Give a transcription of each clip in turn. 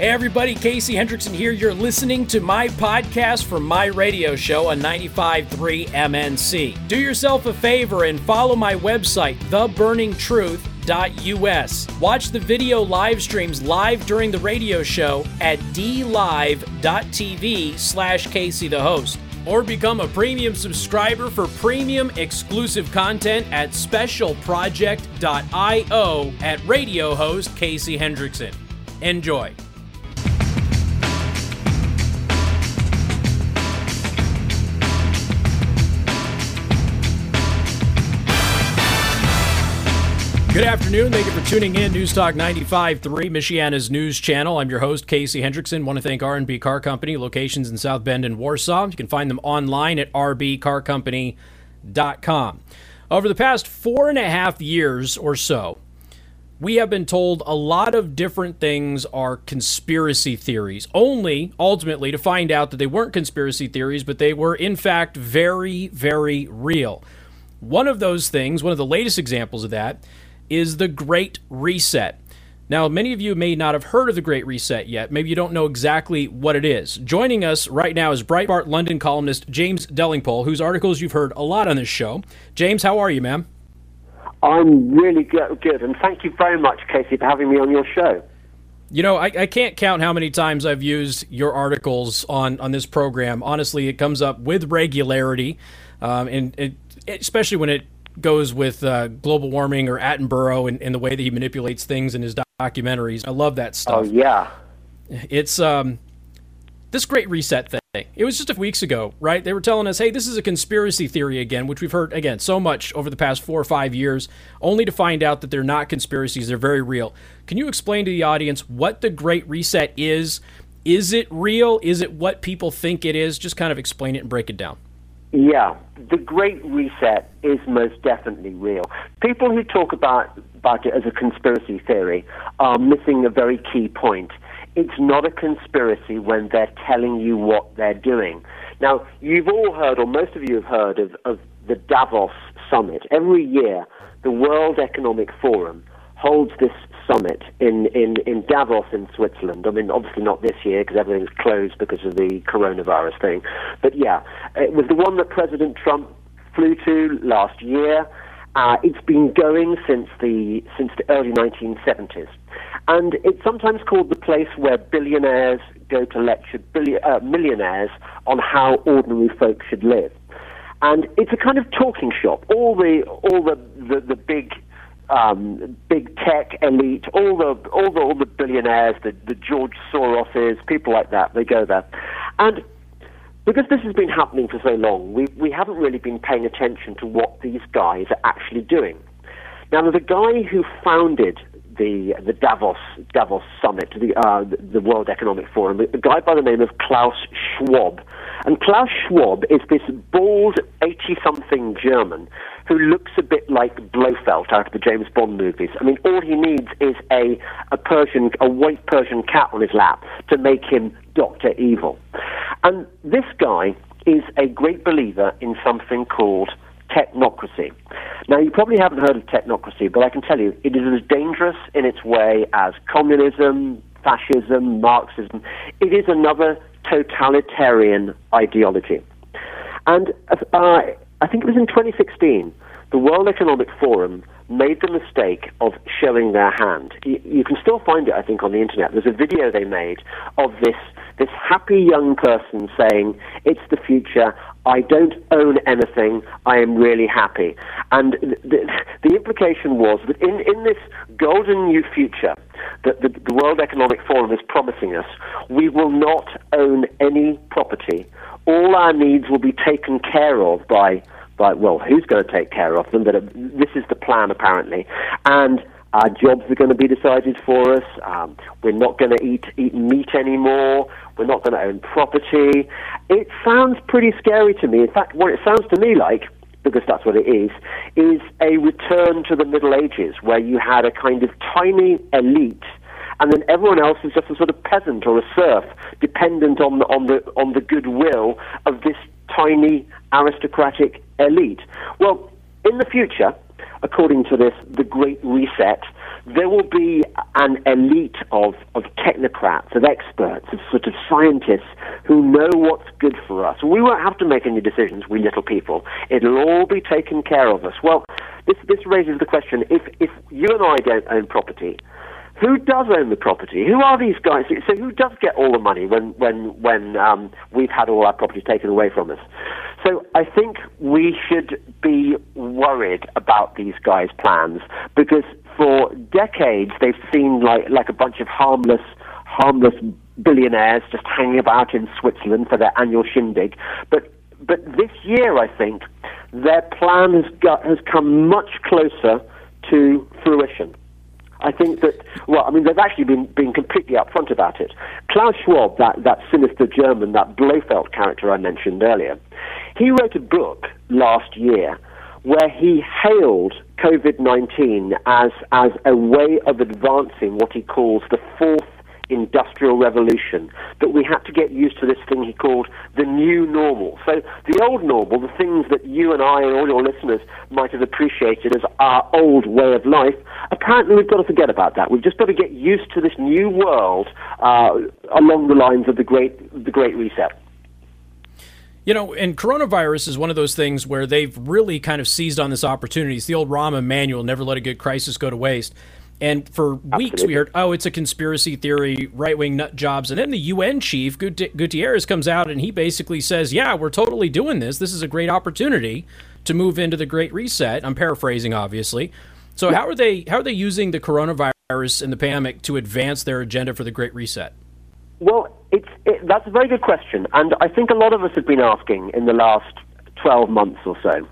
Hey, everybody, Casey Hendrickson here. You're listening to my podcast from my radio show on 95.3 MNC. Do yourself a favor and follow my website, theburningtruth.us. Watch the video live streams live during the radio show at dlive.tv slash Casey the host. Or become a premium subscriber for premium exclusive content at specialproject.io at radio host Casey Hendrickson. Enjoy. Good afternoon. Thank you for tuning in. News Talk 95.3, Michiana's news channel. I'm your host, Casey Hendrickson. Want to thank R&B Car Company, locations in South Bend and Warsaw. You can find them online at rbcarcompany.com. Over the past four and a half years or so, we have been told a lot of different things are conspiracy theories, only ultimately to find out that they weren't conspiracy theories, but they were in fact very, very real. One of those things, one of the latest examples of that, is the Great Reset. Now, many of you may not have heard of the Great Reset yet. Maybe you don't know exactly what it is. Joining us right now is Breitbart London columnist James Delingpole, whose articles you've heard a lot on this show. James, how are you, ma'am? I'm really good, and thank you very much, Casey, for having me on your show. You know, I, I, can't count how many times I've used your articles on, on this program. Honestly, it comes up with regularity, um, and it, especially when it goes with uh, global warming or Attenborough and, and, the way that he manipulates things in his documentaries. I love that stuff. Oh yeah, it's um, this great reset thing. It was just a few weeks ago, right? They were telling us, hey, this is a conspiracy theory again, which we've heard again so much over the past four or five years, only to find out that they're not conspiracies; they're very real. Can you explain to the audience what the Great Reset is? Is it real? Is it what people think it is? Just kind of explain it and break it down. Yeah, the Great Reset is most definitely real. People who talk about, about it as a conspiracy theory are missing a very key point. It's not a conspiracy when they're telling you what they're doing. Now, you've all heard, or most of you have heard, of, of the Davos Summit. Every year, the World Economic Forum holds this summit in, in, in Davos in Switzerland. I mean, obviously not this year because everything's closed because of the coronavirus thing. But yeah, it was the one that President Trump flew to last year. Uh, it's been going since the since the early 1970s, and it's sometimes called the place where billionaires go to lecture billion, uh, millionaires on how ordinary folk should live. And it's a kind of talking shop. All the all the, the, the big um, big tech elite, all the all the all the billionaires, the, the George Soroses, people like that, they go there, and because this has been happening for so long, we we haven't really been paying attention to what these guys are actually doing. Now, the guy who founded the the Davos Davos summit, the uh, the World Economic Forum, a guy by the name of Klaus Schwab, and Klaus Schwab is this bald eighty-something German who looks a bit like Blofeld out of the James Bond movies. I mean, all he needs is a, a Persian, a white Persian cat on his lap to make him Doctor Evil. And this guy is a great believer in something called technocracy. Now, you probably haven't heard of technocracy, but I can tell you it is as dangerous in its way as communism, fascism, Marxism. It is another totalitarian ideology. And uh, I think it was in 2016, the World Economic Forum made the mistake of showing their hand. You, you, can still find it, I think, on the internet. There's a video they made of this this happy young person saying, "It's the future. I don't own anything. I am really happy." And the, the implication was that in, in this golden new future that the, the World Economic Forum is promising us, we will not own any property. All our needs will be taken care of by by well, who's going to take care of them? But uh, this is the plan apparently, and our jobs are going to be decided for us. Um, we're not going to eat eat meat anymore. We're not going to own property. It sounds pretty scary to me. In fact, what it sounds to me like, because that's what it is, is a return to the Middle Ages, where you had a kind of tiny elite and then everyone else is just a sort of peasant or a serf, dependent on the, on the, on the goodwill of this tiny aristocratic elite. Well, in the future, according to this, the Great Reset, there will be an elite of, of technocrats, of experts, of sort of scientists who know what's good for us. We won't have to make any decisions, we little people. It'll all be taken care of us. Well, this, this raises the question if, if you and I don't own property, who does own the property? Who are these guys? So who does get all the money when when when um, we've had all our property taken away from us? So I think we should be worried about these guys' plans because for decades they've seemed like like a bunch of harmless harmless billionaires just hanging about in Switzerland for their annual shindig. But but this year I think their plan has got has come much closer to fruition. I think that, well, I mean, they've actually been, been completely upfront about it. Klaus Schwab, that, that sinister German, that Blofeld character I mentioned earlier, he wrote a book last year where he hailed COVID 19 as, as a way of advancing what he calls the fourth industrial revolution, that we had to get used to this thing he called the new normal. So the old normal, the things that you and I and all your listeners might have appreciated as our old way of life, apparently we've got to forget about that. We've just got to get used to this new world uh, along the lines of the great, the great reset. You know, and coronavirus is one of those things where they've really kind of seized on this opportunity. It's the old Rahm Emanuel, never let a good crisis go to waste. And for weeks Absolutely. we heard, oh, it's a conspiracy theory, right wing nut jobs. And then the UN chief, Guterres, comes out and he basically says, yeah, we're totally doing this. This is a great opportunity to move into the Great Reset. I'm paraphrasing, obviously. So how are they how are they using the coronavirus and the pandemic to advance their agenda for the Great Reset? Well, it's it, that's a very good question, and I think a lot of us have been asking in the last 12 months or so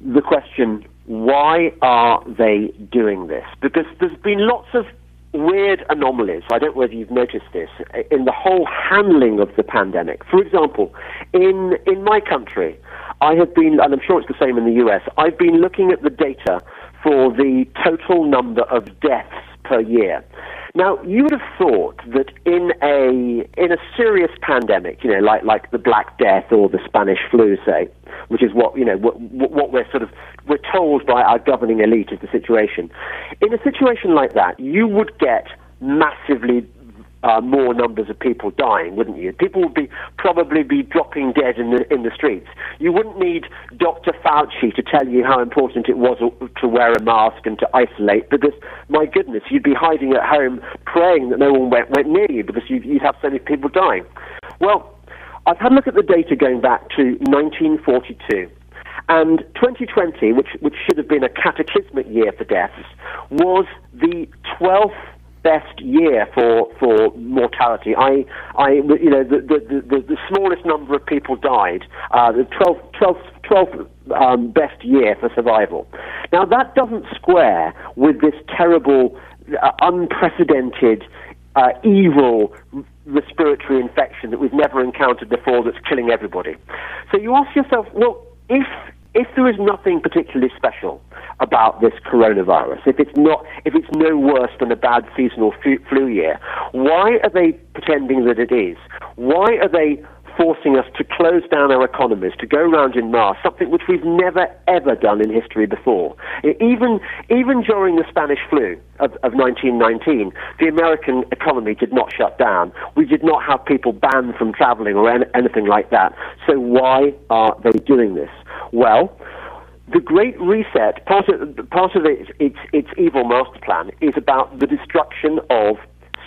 the question why are they doing this? Because there's been lots of weird anomalies. I don't know whether you've noticed this in the whole handling of the pandemic. For example, in in my country, I have been, and I'm sure it's the same in the US. I've been looking at the data for the total number of deaths per year. Now, you would have thought that in a in a serious pandemic, you know, like like the Black Death or the Spanish flu, say, which is what you know what, what we're sort of we're told by our governing elite is the situation. In a situation like that, you would get massively uh, more numbers of people dying, wouldn't you? People would be probably be dropping dead in the in the streets. You wouldn't need Dr. Fauci to tell you how important it was to wear a mask and to isolate, because my goodness, you'd be hiding at home praying that no one went, went near you because you'd, you'd have so many people dying. Well, I've had a look at the data going back to 1942. And 2020, which, which should have been a cataclysmic year for deaths, was the 12th best year for for mortality. I, I you know, the the, the, the smallest number of people died. Uh, the 12th, 12th, 12th um, best year for survival. Now that doesn't square with this terrible, uh, unprecedented, uh, evil respiratory infection that we've never encountered before that's killing everybody. So you ask yourself, well, if if there is nothing particularly special about this coronavirus, if it's not, if it's no worse than a bad seasonal flu year, why are they pretending that it is? Why are they forcing us to close down our economies, to go around in mass, something which we've never ever done in history before. Even even during the Spanish flu of, of 1919, the American economy did not shut down. We did not have people banned from traveling or anything like that. So why are they doing this? Well, the Great Reset, part of, part of its, its, its evil master plan, is about the destruction of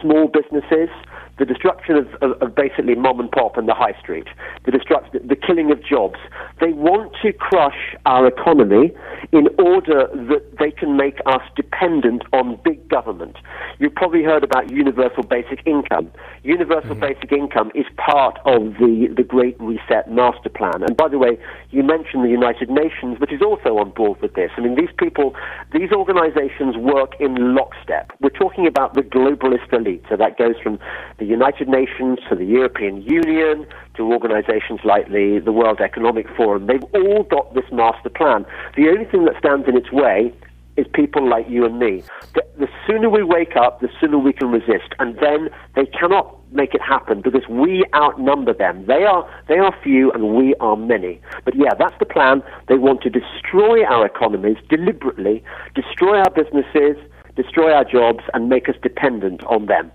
small businesses, the destruction of, of, of, basically mom and pop and the high street, the destruction, the killing of jobs. They want to crush our economy in order that they can make us dependent on big government. You've probably heard about universal basic income. Universal mm-hmm. basic income is part of the, the Great Reset Master Plan. And by the way, you mentioned the United Nations, which is also on board with this. I mean, these people, these organizations work in lockstep. We're talking about the globalist elite. So that goes from the United Nations to the European Union to organizations like the, the World Economic Forum. They've all got this master plan. The only thing that stands in its way is people like you and me. The, the, sooner we wake up, the sooner we can resist. And then they cannot make it happen because we outnumber them. They are, they are few and we are many. But yeah, that's the plan. They want to destroy our economies deliberately, destroy our businesses, destroy our jobs, and make us dependent on them.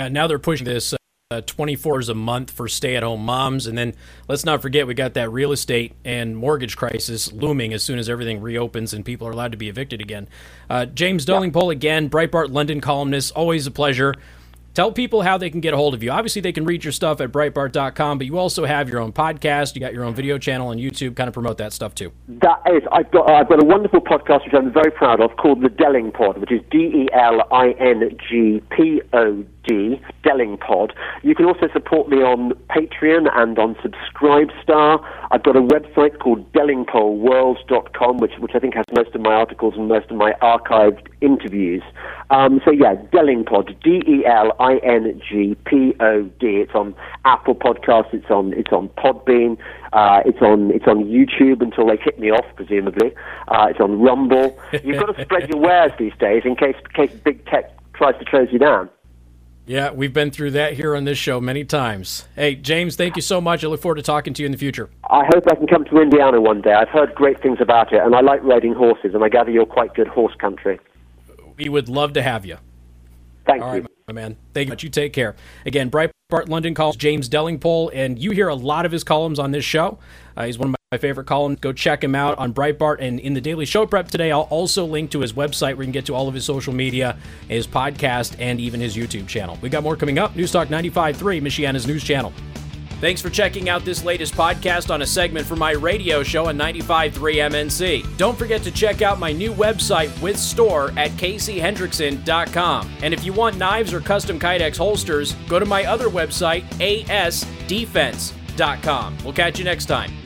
Yeah, now they're pushing this uh, 24 hours a month for stay-at-home moms, and then let's not forget we got that real estate and mortgage crisis looming as soon as everything reopens and people are allowed to be evicted again. Uh, James Delingpole again, Breitbart London columnist, always a pleasure. Tell people how they can get a hold of you. Obviously, they can read your stuff at Breitbart.com, but you also have your own podcast. You got your own video channel on YouTube. Kind of promote that stuff too. That is, I've got I've got a wonderful podcast which I'm very proud of called the Delingpod, which is D E L I N G P O D Delingpod. You can also support me on Patreon and on Subscribestar. I've got a website called DelingpoleWorld.com, which which I think has most of my articles and most of my archived interviews. Um, so yeah, Delingpod, D E L I N G P O D. It's on Apple Podcasts. It's on it's on Podbean. Uh, it's on it's on YouTube until they kick me off, presumably. Uh, it's on Rumble. You've got to spread your wares these days in case in case big tech tries to close you down. Yeah, we've been through that here on this show many times. Hey, James, thank you so much. I look forward to talking to you in the future. I hope I can come to Indiana one day. I've heard great things about it, and I like riding horses, and I gather you're quite good horse country. We would love to have you. Thank All you. right, my man. Thank you. You take care. Again, Breitbart London calls James Delingpole, and you hear a lot of his columns on this show. Uh, he's one of my favorite columns. Go check him out on Breitbart. And in the Daily Show Prep today, I'll also link to his website where you can get to all of his social media, his podcast, and even his YouTube channel. We got more coming up. News Talk 95.3, Michiana's news channel. Thanks for checking out this latest podcast on a segment from my radio show on 95.3 MNC. Don't forget to check out my new website with store at caseyhendrickson.com. And if you want knives or custom Kydex holsters, go to my other website, asdefense.com. We'll catch you next time.